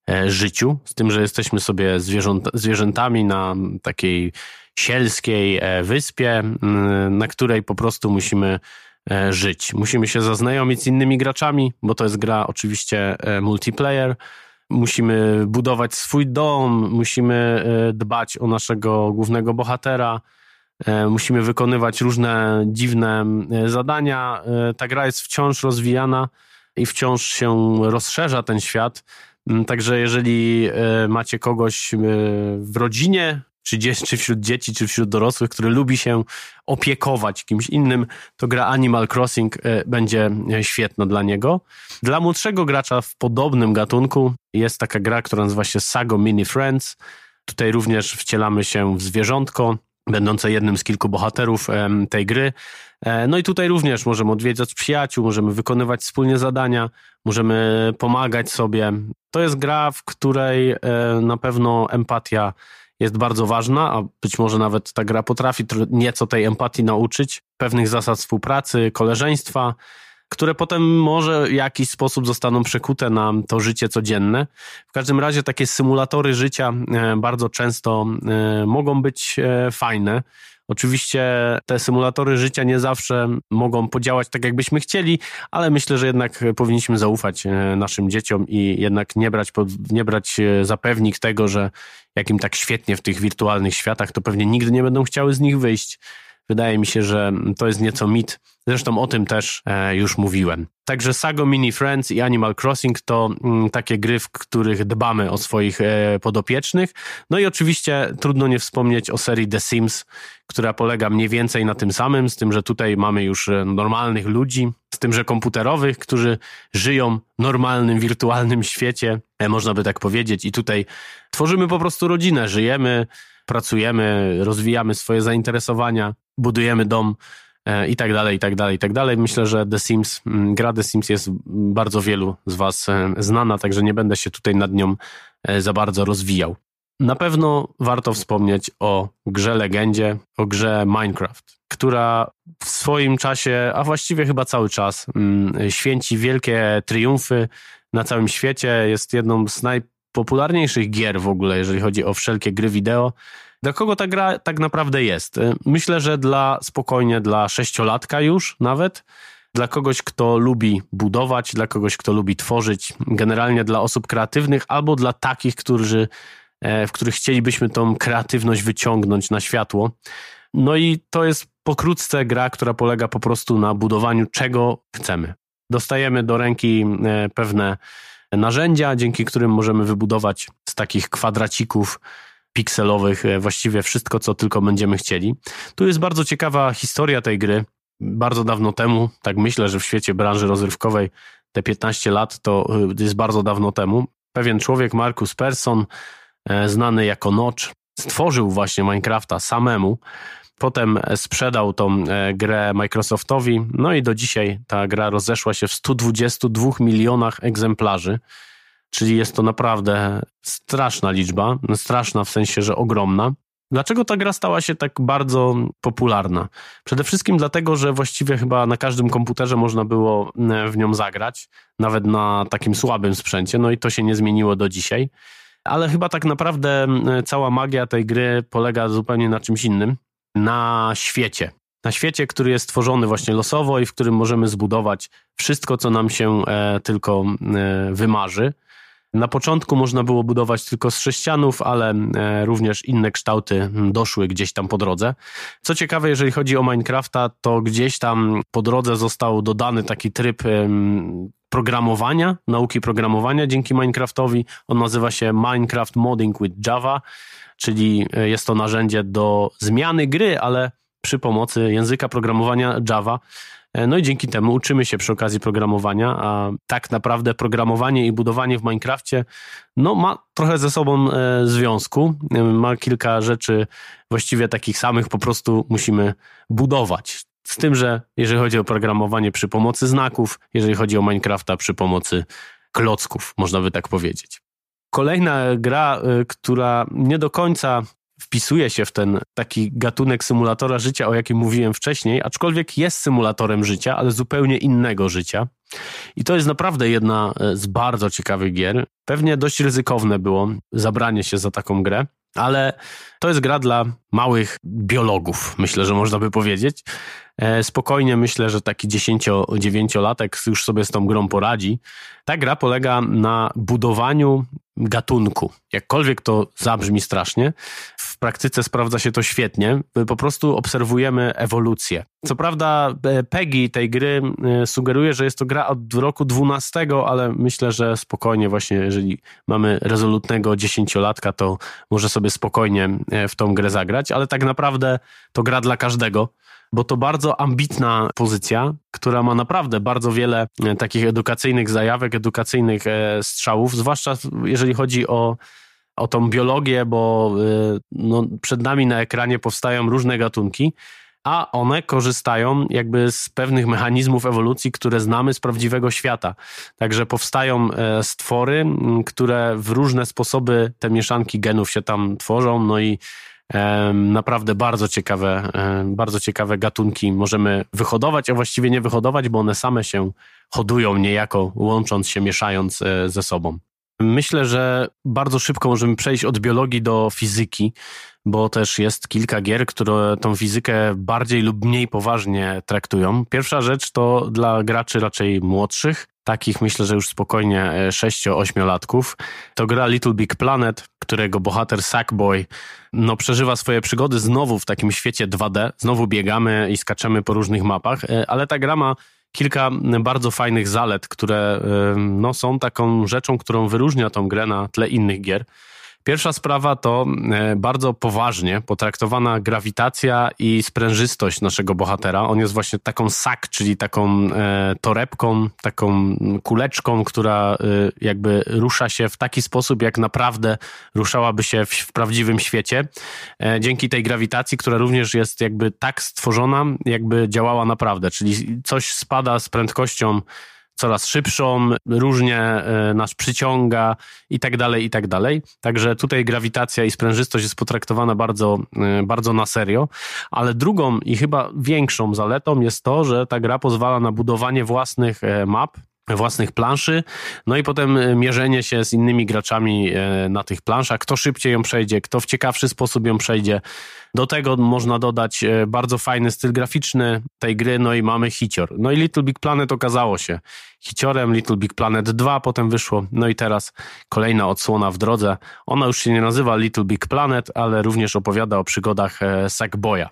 e, życiu, z tym, że jesteśmy sobie zwierzętami na takiej sielskiej e, wyspie, na której po prostu musimy e, żyć. Musimy się zaznajomić z innymi graczami, bo to jest gra oczywiście multiplayer musimy budować swój dom, musimy e, dbać o naszego głównego bohatera, e, musimy wykonywać różne dziwne e, zadania. Ta gra jest wciąż rozwijana i wciąż się rozszerza ten świat. Także jeżeli macie kogoś w rodzinie, czy, czy wśród dzieci, czy wśród dorosłych, który lubi się opiekować kimś innym, to gra Animal Crossing e, będzie e, świetna dla niego. Dla młodszego gracza w podobnym gatunku jest taka gra, która nazywa się Sago Mini Friends. Tutaj również wcielamy się w zwierzątko, będące jednym z kilku bohaterów tej gry. E, no i tutaj również możemy odwiedzać przyjaciół, możemy wykonywać wspólnie zadania, możemy pomagać sobie. To jest gra, w której na pewno empatia jest bardzo ważna, a być może nawet ta gra potrafi nieco tej empatii nauczyć, pewnych zasad współpracy, koleżeństwa, które potem może w jakiś sposób zostaną przekute na to życie codzienne. W każdym razie takie symulatory życia e, bardzo często e, mogą być e, fajne. Oczywiście te symulatory życia nie zawsze mogą podziałać tak, jakbyśmy chcieli, ale myślę, że jednak powinniśmy zaufać e, naszym dzieciom i jednak nie brać, nie brać e, za pewnik tego, że jakim tak świetnie w tych wirtualnych światach, to pewnie nigdy nie będą chciały z nich wyjść. Wydaje mi się, że to jest nieco mit. Zresztą o tym też e, już mówiłem. Także Sago Mini Friends i Animal Crossing to mm, takie gry, w których dbamy o swoich e, podopiecznych. No i oczywiście trudno nie wspomnieć o serii The Sims, która polega mniej więcej na tym samym, z tym, że tutaj mamy już e, normalnych ludzi, z tym, że komputerowych, którzy żyją w normalnym, wirtualnym świecie, można by tak powiedzieć. I tutaj tworzymy po prostu rodzinę, żyjemy, pracujemy, rozwijamy swoje zainteresowania, budujemy dom e, i tak dalej, i tak dalej, i tak dalej. Myślę, że The Sims, mm, gra The Sims jest bardzo wielu z Was e, znana, także nie będę się tutaj nad nią e, za bardzo rozwijał. Na pewno warto wspomnieć o grze legendzie, o grze Minecraft, która w swoim czasie, a właściwie chyba cały czas, mm, święci wielkie triumfy na całym świecie. Jest jedną z najpopularniejszych gier w ogóle, jeżeli chodzi o wszelkie gry wideo. Dla kogo ta gra tak naprawdę jest? Myślę, że dla spokojnie dla sześciolatka już nawet. Dla kogoś, kto lubi budować, dla kogoś, kto lubi tworzyć, generalnie dla osób kreatywnych albo dla takich, którzy, e, w których chcielibyśmy tą kreatywność wyciągnąć na światło. No i to jest pokrótce gra, która polega po prostu na budowaniu czego chcemy. Dostajemy do ręki e, pewne narzędzia, dzięki którym możemy wybudować z takich kwadracików pikselowych, e, właściwie wszystko, co tylko będziemy chcieli. Tu jest bardzo ciekawa historia tej gry. Bardzo dawno temu, tak myślę, że w świecie branży rozrywkowej te 15 lat to e, jest bardzo dawno temu. Pewien człowiek, Markus Persson, e, znany jako Notch, stworzył właśnie Minecrafta samemu. Potem sprzedał tą grę Microsoftowi, no i do dzisiaj ta gra rozeszła się w 122 milionach egzemplarzy czyli jest to naprawdę straszna liczba, straszna w sensie, że ogromna. Dlaczego ta gra stała się tak bardzo popularna? Przede wszystkim dlatego, że właściwie chyba na każdym komputerze można było e, w nią zagrać, nawet na takim słabym sprzęcie, no i to się nie zmieniło do dzisiaj. Ale chyba tak naprawdę e, cała magia tej gry polega zupełnie na czymś innym. Na świecie. Na świecie, który jest tworzony właśnie losowo i w którym możemy zbudować wszystko, co nam się e, tylko wymarzy. Na początku można było budować tylko z sześcianów, ale e, również inne kształty doszły gdzieś tam po drodze. Co ciekawe, jeżeli chodzi o Minecrafta, to gdzieś tam po drodze został dodany taki tryb programowania, nauki programowania dzięki Minecraftowi. On nazywa się Minecraft Modding with Java, czyli e, jest to narzędzie do zmiany gry, ale przy pomocy języka programowania Java. E, no i dzięki temu uczymy się przy okazji programowania, a tak naprawdę programowanie i budowanie w Minecrafcie no, ma trochę ze sobą e, związku. E, ma kilka rzeczy właściwie takich samych, po prostu musimy budować. Z tym, że jeżeli chodzi o programowanie przy pomocy znaków, jeżeli chodzi o Minecrafta przy pomocy klocków, można by tak powiedzieć. Kolejna gra, która nie do końca wpisuje się w ten taki gatunek symulatora życia, o jakim mówiłem wcześniej, aczkolwiek jest symulatorem życia, ale zupełnie innego życia. I to jest naprawdę jedna e, z bardzo ciekawych gier. Pewnie dość ryzykowne było zabranie się za taką grę, ale to jest gra dla małych biologów, myślę, że można by powiedzieć. E, spokojnie myślę, że taki 10-9-latek już sobie z tą grą poradzi. Ta gra polega na budowaniu gatunku. Jakkolwiek to zabrzmi strasznie, w praktyce sprawdza się to świetnie. Po prostu obserwujemy ewolucję. Co prawda, e, PEGI tej gry e, sugeruje, że jest to gra od roku 12, ale myślę, że spokojnie, właśnie jeżeli mamy rezolutnego dziesięciolatka, to może sobie spokojnie w tą grę zagrać, ale tak naprawdę to gra dla każdego bo to bardzo ambitna pozycja, która ma naprawdę bardzo wiele e, takich edukacyjnych zajawek, edukacyjnych e, strzałów, zwłaszcza jeżeli chodzi o o tą biologię, bo e, no, przed nami na ekranie powstają różne gatunki, a one korzystają jakby z pewnych mechanizmów ewolucji, które znamy z prawdziwego świata. Także powstają stwory, które w różne sposoby te mieszanki genów się tam tworzą, no i Naprawdę bardzo ciekawe, bardzo ciekawe gatunki możemy wyhodować, a właściwie nie wyhodować, bo one same się hodują niejako, łącząc się, mieszając e, ze sobą. Myślę, że bardzo szybko możemy przejść od biologii do fizyki, bo też jest kilka gier, które tą fizykę bardziej lub mniej poważnie traktują. Pierwsza rzecz to dla graczy raczej młodszych, takich myślę, że już spokojnie 6-8-latków. To gra Little Big Planet, którego bohater Sackboy no, przeżywa swoje przygody znowu w takim świecie 2D. Znowu biegamy i skaczemy po różnych mapach, e, ale ta gra ma kilka bardzo fajnych zalet, które e, no, są taką rzeczą, którą wyróżnia tą grę na tle innych gier. Pierwsza sprawa to e, bardzo poważnie potraktowana grawitacja i sprężystość naszego bohatera. On jest właśnie taką sak, czyli taką e, torebką, taką kuleczką, która e, jakby rusza się w taki sposób, jak naprawdę ruszałaby się w, w prawdziwym świecie. Dzięki tej grawitacji, która również jest jakby tak stworzona, jakby działała naprawdę, czyli coś spada z prędkością coraz szybszą, różnie e, nas przyciąga i tak dalej, i tak dalej. Także tutaj grawitacja i sprężystość jest potraktowana bardzo, e, bardzo na serio, ale drugą i chyba większą zaletą jest to, że ta gra pozwala na budowanie własnych e, map, własnych planszy, no i potem e, mierzenie się z innymi graczami e, na tych planszach, kto szybciej ją przejdzie, kto w ciekawszy sposób ją przejdzie. Do tego można dodać e, bardzo fajny styl graficzny tej gry, no i mamy hicior. No i Little Big Planet okazało się hiciorem, Little Big Planet 2 potem wyszło, no i teraz kolejna odsłona w drodze. Ona już się nie nazywa Little Big Planet, ale również opowiada o przygodach Sackboya.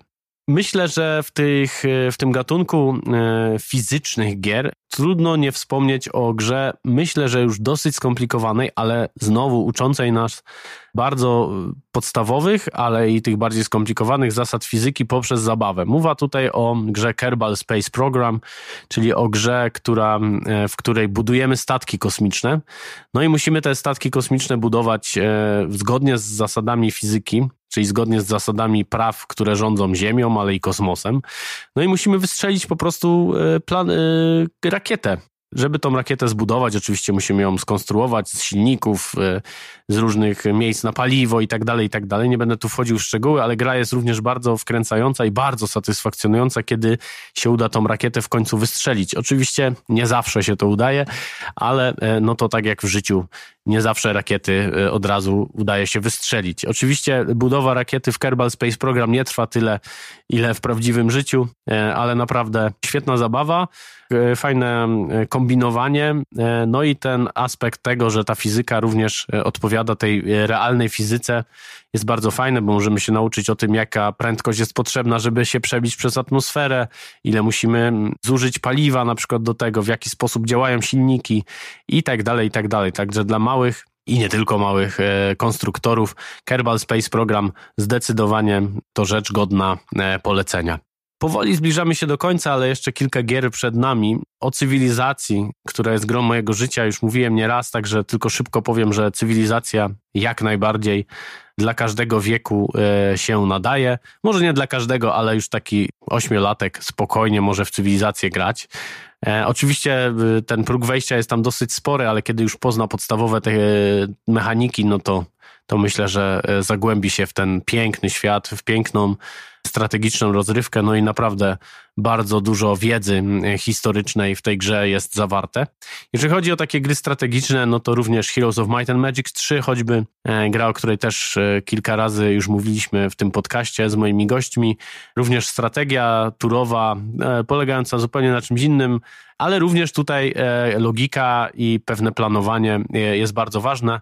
Myślę, że w, tych, w tym gatunku e, fizycznych gier trudno nie wspomnieć o grze, myślę, że już dosyć skomplikowanej, ale znowu uczącej nas bardzo podstawowych, ale i tych bardziej skomplikowanych zasad fizyki poprzez zabawę. Mowa tutaj o grze Kerbal Space Program, czyli o grze, która, e, w której budujemy statki kosmiczne. No i musimy te statki kosmiczne budować e, zgodnie z zasadami fizyki, czyli zgodnie z zasadami praw, które rządzą Ziemią, ale i kosmosem. No i musimy wystrzelić po prostu e, plan, rakietę żeby tą rakietę zbudować, oczywiście musimy ją skonstruować z silników, e, z różnych miejsc na paliwo i tak dalej, i tak dalej. Nie będę tu wchodził w szczegóły, ale gra jest również bardzo wkręcająca i bardzo satysfakcjonująca, kiedy się uda tą rakietę w końcu wystrzelić. Oczywiście nie zawsze się to udaje, ale e, no to tak jak w życiu, nie zawsze rakiety e, od razu udaje się wystrzelić. Oczywiście budowa rakiety w Kerbal Space Program nie trwa tyle, ile w prawdziwym życiu, ale naprawdę świetna zabawa. E, fajne e, kombinowanie, e, no i ten aspekt tego, że ta fizyka również odpowiada tej realnej fizyce jest bardzo fajny, bo możemy się nauczyć o tym, jaka prędkość jest potrzebna, żeby się przebić przez atmosferę, ile musimy zużyć paliwa na przykład do tego, w jaki sposób działają silniki i tak dalej, i tak dalej. Także dla małych i nie tylko małych konstruktorów. Kerbal Space Program zdecydowanie to rzecz godna polecenia. Powoli zbliżamy się do końca, ale jeszcze kilka gier przed nami. O cywilizacji, która jest grą mojego życia, już mówiłem nieraz, także tylko szybko powiem, że cywilizacja jak najbardziej dla każdego wieku e, się nadaje. Może nie dla każdego, ale już taki ośmiolatek spokojnie może w cywilizację grać. E, oczywiście e, ten próg wejścia jest tam dosyć spory, ale kiedy już pozna podstawowe te mechaniki, no to, to myślę, że zagłębi się w ten piękny świat, w piękną strategiczną rozrywkę, no i naprawdę bardzo dużo wiedzy historycznej w tej grze jest zawarte. Jeżeli chodzi o takie gry strategiczne, no to również Heroes of Might and Magic 3, choćby e, gra, o której też e, kilka razy już mówiliśmy w tym podcaście z moimi gośćmi. Również strategia turowa, e, polegająca zupełnie na czymś innym, ale również tutaj logika i pewne planowanie jest bardzo ważne.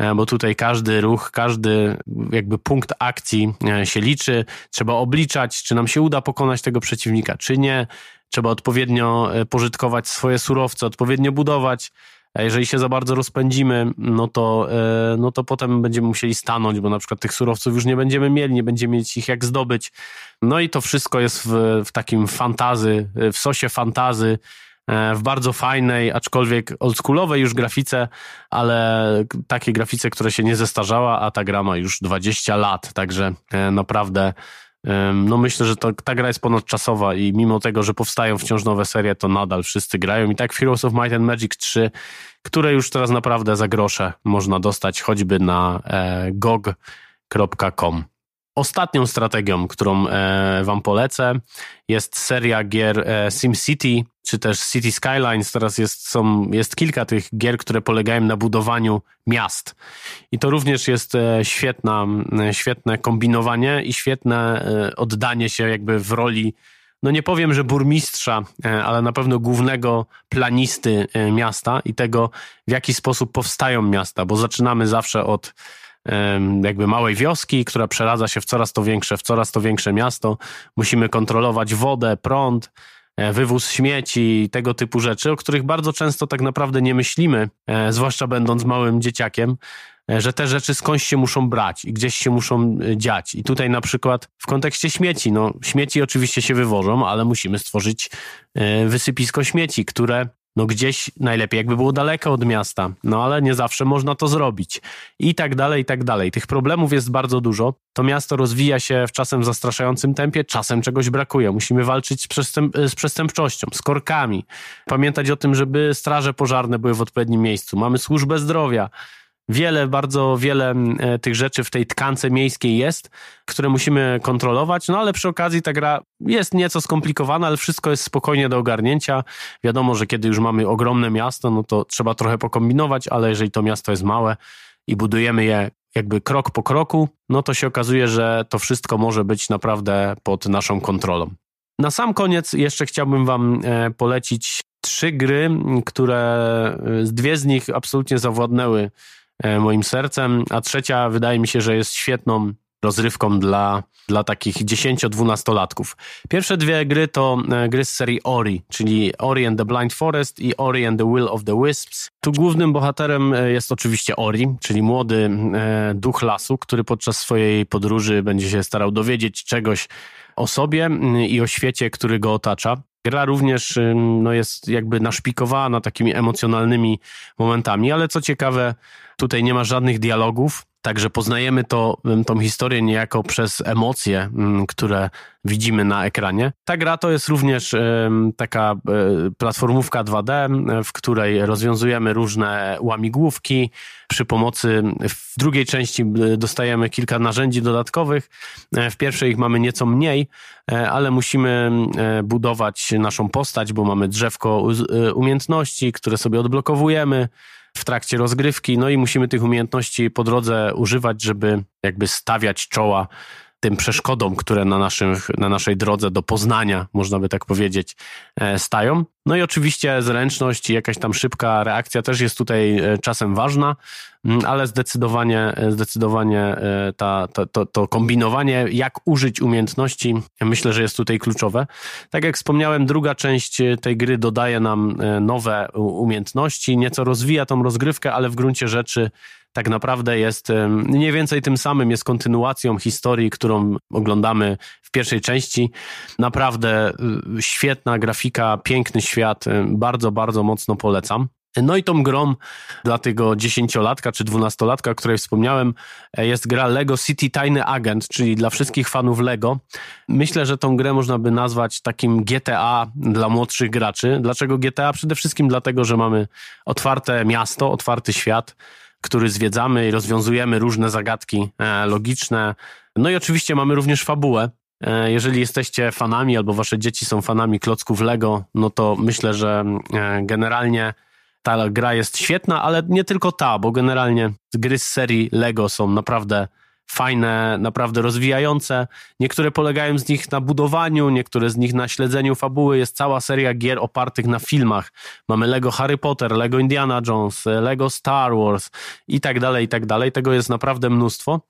E, bo tutaj każdy ruch, każdy jakby punkt akcji e, się liczy. Trzeba obliczać, czy nam się uda pokonać tego przeciwnika, czy nie. Trzeba odpowiednio e, pożytkować swoje surowce, odpowiednio budować. A jeżeli się za bardzo rozpędzimy, no to, no to potem będziemy musieli stanąć, bo na przykład tych surowców już nie będziemy mieli, nie będziemy mieć ich jak zdobyć. No i to wszystko jest w, w takim fantazy, w sosie fantazy, w bardzo fajnej, aczkolwiek oldschoolowej już grafice, ale takiej grafice, która się nie zestarzała, a ta gra ma już 20 lat, także e, naprawdę no myślę, że to, ta gra jest ponadczasowa i mimo tego, że powstają wciąż nowe serie, to nadal wszyscy grają. I tak Heroes of Might and Magic 3, które już teraz naprawdę za grosze można dostać choćby na e, gog.com. Ostatnią strategią, którą e, Wam polecę, jest seria gier e, SimCity, czy też City Skylines. Teraz jest, są, jest kilka tych gier, które polegają na budowaniu miast. I to również jest e, świetna, e, świetne kombinowanie i świetne e, oddanie się jakby w roli no nie powiem, że burmistrza, ale na pewno głównego planisty miasta i tego, w jaki sposób powstają miasta, bo zaczynamy zawsze od jakby małej wioski, która przeradza się w coraz to większe, w coraz to większe miasto. Musimy kontrolować wodę, prąd, wywóz śmieci, tego typu rzeczy, o których bardzo często tak naprawdę nie myślimy, e, zwłaszcza będąc małym dzieciakiem, e, że te rzeczy skądś się muszą brać i gdzieś się muszą dziać. I tutaj na przykład w kontekście śmieci, no śmieci oczywiście się wywożą, ale musimy stworzyć wysypisko śmieci, które no gdzieś najlepiej jakby było daleko od miasta, no ale nie zawsze można to zrobić i tak dalej, i tak dalej. Tych problemów jest bardzo dużo. To miasto rozwija się w czasem zastraszającym tempie, czasem czegoś brakuje. Musimy walczyć z, przestęp z przestępczością, z korkami. Pamiętać o tym, żeby straże pożarne były w odpowiednim miejscu. Mamy służbę zdrowia, Wiele, bardzo wiele e, tych rzeczy w tej tkance miejskiej jest, które musimy kontrolować, no ale przy okazji ta gra jest nieco skomplikowana, ale wszystko jest spokojnie do ogarnięcia. Wiadomo, że kiedy już mamy ogromne miasto, no to trzeba trochę pokombinować, ale jeżeli to miasto jest małe i budujemy je jakby krok po kroku, no to się okazuje, że to wszystko może być naprawdę pod naszą kontrolą. Na sam koniec jeszcze chciałbym Wam e, polecić trzy gry, które e, dwie z nich absolutnie zawładnęły moim sercem, a trzecia wydaje mi się, że jest świetną rozrywką dla, dla takich 10-12-latków. Pierwsze dwie gry to e, gry z serii Ori, czyli Ori and the Blind Forest i Ori and the Will of the Wisps. Tu głównym bohaterem e, jest oczywiście Ori, czyli młody duch lasu, który podczas swojej podróży będzie się starał dowiedzieć czegoś o sobie i o świecie, który go otacza. Gra również no, jest jakby naszpikowana takimi emocjonalnymi momentami, ale co ciekawe, tutaj nie ma żadnych dialogów, Także poznajemy to, tą historię niejako przez emocje, które widzimy na ekranie. Ta gra to jest również taka e, platformówka 2D, w której rozwiązujemy różne łamigłówki. Przy pomocy w drugiej części dostajemy kilka narzędzi dodatkowych. E, w pierwszej ich mamy nieco mniej, e, ale musimy budować naszą postać, bo mamy drzewko umiejętności, które sobie odblokowujemy w trakcie rozgrywki, no i musimy tych umiejętności po drodze używać, żeby jakby stawiać czoła tym przeszkodom, które na, naszym, na naszej drodze do poznania, można by tak powiedzieć, e, stają. No i oczywiście zręczność i jakaś tam szybka reakcja też jest tutaj e, czasem ważna, mm, ale zdecydowanie, e, zdecydowanie ta, to, to kombinowanie, jak użyć umiejętności, myślę, że jest tutaj kluczowe. Tak jak wspomniałem, druga część tej gry dodaje nam nowe umiejętności, nieco rozwija tą rozgrywkę, ale w gruncie rzeczy tak naprawdę jest mniej więcej tym samym, jest kontynuacją historii, którą oglądamy w pierwszej części. Naprawdę y, świetna grafika, piękny świat, bardzo, bardzo mocno polecam. No i tą grą dla tego dziesięciolatka czy dwunastolatka, o której wspomniałem, e, jest gra Lego City Tajny Agent, czyli dla wszystkich fanów Lego. Myślę, że tą grę można by nazwać takim GTA dla młodszych graczy. Dlaczego GTA? Przede wszystkim dlatego, że mamy otwarte miasto, otwarty świat, który zwiedzamy i rozwiązujemy różne zagadki e, logiczne. No i oczywiście mamy również fabułę. E, jeżeli jesteście fanami albo wasze dzieci są fanami klocków Lego, no to myślę, że e, generalnie ta gra jest świetna, ale nie tylko ta, bo generalnie gry z serii Lego są naprawdę fajne, naprawdę rozwijające. Niektóre polegają z nich na budowaniu, niektóre z nich na śledzeniu fabuły. Jest cała seria gier opartych na filmach. Mamy Lego Harry Potter, Lego Indiana Jones, Lego Star Wars i tak dalej, i tak dalej. Tego jest naprawdę mnóstwo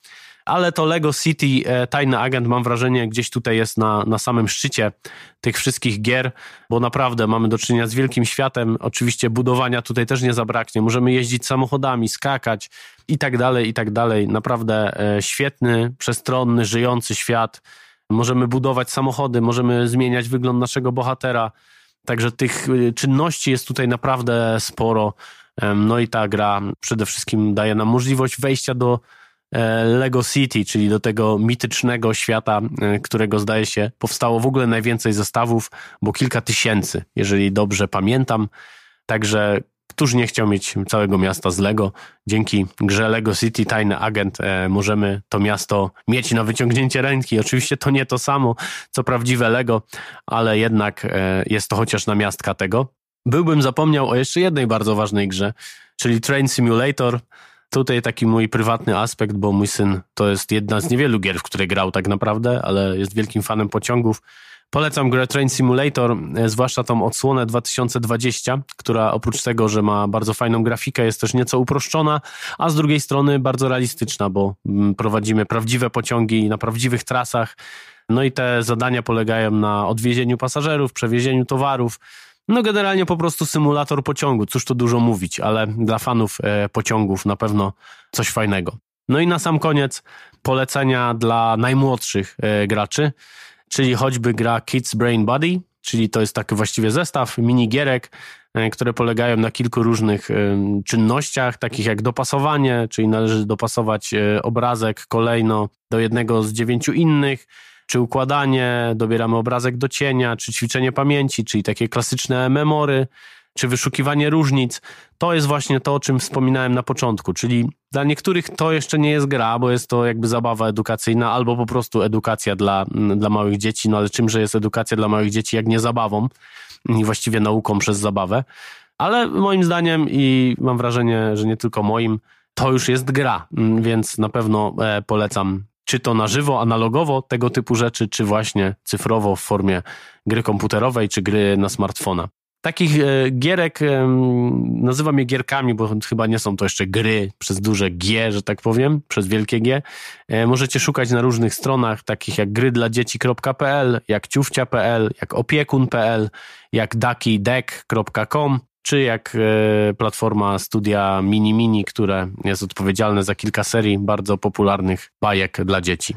ale to Lego City e, Tajny Agent mam wrażenie gdzieś tutaj jest na, na samym szczycie tych wszystkich gier, bo naprawdę mamy do czynienia z wielkim światem. Oczywiście budowania tutaj też nie zabraknie. Możemy jeździć samochodami, skakać i tak dalej, i tak dalej. Naprawdę e, świetny, przestronny, żyjący świat. Możemy budować samochody, możemy zmieniać wygląd naszego bohatera. Także tych e, czynności jest tutaj naprawdę sporo. No i ta gra przede wszystkim daje nam możliwość wejścia do Lego City, czyli do tego mitycznego świata, e, którego zdaje się powstało w ogóle najwięcej zestawów, bo kilka tysięcy, jeżeli dobrze pamiętam. Także Któż nie chciał mieć całego miasta z Lego? Dzięki grze Lego City Tajny Agent e, możemy to miasto mieć na wyciągnięcie ręki. Oczywiście to nie to samo, co prawdziwe Lego, ale jednak e, jest to chociaż namiastka tego. Byłbym zapomniał o jeszcze jednej bardzo ważnej grze, czyli Train Simulator. Tutaj taki mój prywatny aspekt, bo mój syn to jest jedna z niewielu gier, w które grał tak naprawdę, ale jest wielkim fanem pociągów. Polecam grę Train Simulator, e, zwłaszcza tą odsłonę 2020, która oprócz tego, że ma bardzo fajną grafikę, jest też nieco uproszczona, a z drugiej strony bardzo realistyczna, bo mm, prowadzimy prawdziwe pociągi na prawdziwych trasach. No i te zadania polegają na odwiezieniu pasażerów, przewiezieniu towarów. No generalnie po prostu symulator pociągu, cóż tu dużo mówić, ale dla fanów e, pociągów na pewno coś fajnego. No i na sam koniec polecenia dla najmłodszych e, graczy czyli choćby gra Kids Brain Body, czyli to jest taki właściwie zestaw minigierek, e, które polegają na kilku różnych czynnościach, takich jak dopasowanie, czyli należy dopasować obrazek kolejno do jednego z dziewięciu innych, czy układanie, dobieramy obrazek do cienia, czy ćwiczenie pamięci, czyli takie klasyczne memory, czy wyszukiwanie różnic, to jest właśnie to, o czym wspominałem na początku. Czyli dla niektórych to jeszcze nie jest gra, bo jest to jakby zabawa edukacyjna albo po prostu edukacja dla, dla małych dzieci. No ale czymże jest edukacja dla małych dzieci, jak nie zabawą i właściwie nauką przez zabawę. Ale moim zdaniem i mam wrażenie, że nie tylko moim, to już jest gra, więc na pewno e, polecam czy to na żywo, analogowo tego typu rzeczy, czy właśnie cyfrowo w formie gry komputerowej, czy gry na smartfona. Takich e, gierek, nazywam je gierkami, bo chyba nie są to jeszcze gry przez duże G, że tak powiem, przez wielkie G. E, możecie szukać na różnych stronach, takich jak grydladzieci.pl, jak ciufcia.pl, jak opiekun.pl, jak dakideck.com, czy jak e, platforma studia Mini Mini, które jest odpowiedzialne za kilka serii bardzo popularnych bajek dla dzieci.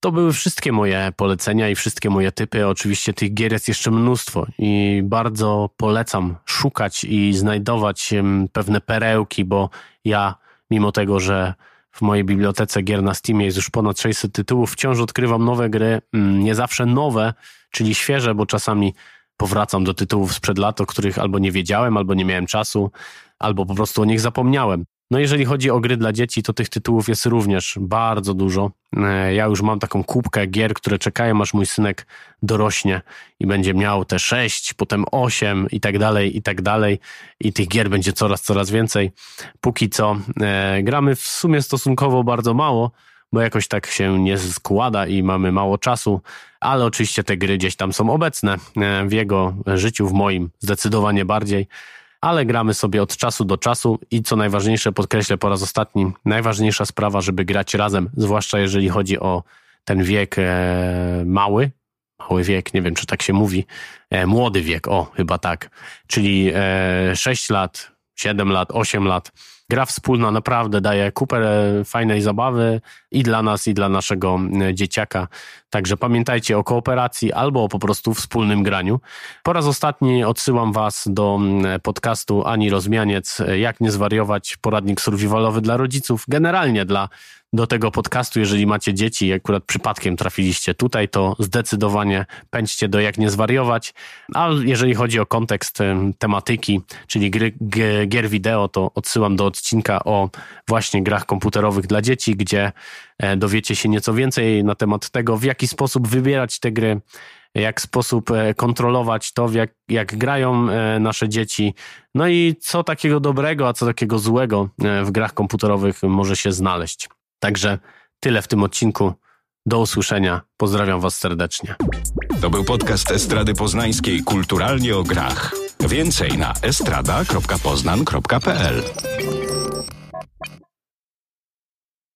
To były wszystkie moje polecenia i wszystkie moje typy. Oczywiście tych gier jest jeszcze mnóstwo i bardzo polecam szukać i znajdować pewne perełki, bo ja, mimo tego, że w mojej bibliotece gier na Steamie jest już ponad 600 tytułów, wciąż odkrywam nowe gry, mm, nie zawsze nowe, czyli świeże, bo czasami powracam do tytułów sprzed lat, o których albo nie wiedziałem, albo nie miałem czasu, albo po prostu o nich zapomniałem. No jeżeli chodzi o gry dla dzieci, to tych tytułów jest również bardzo dużo. E, ja już mam taką kubkę gier, które czekają, aż mój synek dorośnie i będzie miał te sześć, potem osiem i tak dalej, i tak dalej. I tych gier będzie coraz, coraz więcej. Póki co e, gramy w sumie stosunkowo bardzo mało, bo jakoś tak się nie składa i mamy mało czasu, ale oczywiście te gry gdzieś tam są obecne e, w jego życiu, w moim zdecydowanie bardziej ale gramy sobie od czasu do czasu i co najważniejsze, podkreślę po raz ostatni, najważniejsza sprawa, żeby grać razem, zwłaszcza jeżeli chodzi o ten wiek e, mały, mały wiek, nie wiem czy tak się mówi, e, młody wiek, o chyba tak, czyli e, 6 lat, 7 lat, 8 lat. Gra wspólna naprawdę daje kupę fajnej zabawy i dla nas, i dla naszego e, dzieciaka. Także pamiętajcie o kooperacji albo po prostu wspólnym graniu. Po raz ostatni odsyłam Was do podcastu Ani Rozmianiec, jak nie zwariować, poradnik survivalowy dla rodziców, generalnie dla do tego podcastu, jeżeli macie dzieci i akurat przypadkiem trafiliście tutaj, to zdecydowanie pędźcie do Jak Nie Zwariować. A jeżeli chodzi o kontekst tematyki, czyli gry, gier wideo, to odsyłam do odcinka o właśnie grach komputerowych dla dzieci, gdzie e, dowiecie się nieco więcej na temat tego, w jaki sposób wybierać te gry, jak sposób e, kontrolować to, jak, jak grają e, nasze dzieci, no i co takiego dobrego, a co takiego złego w grach komputerowych może się znaleźć. Także tyle w tym odcinku. Do usłyszenia. Pozdrawiam Was serdecznie. To był podcast Estrady Poznańskiej Kulturalnie o grach. Więcej na estrada.poznan.pl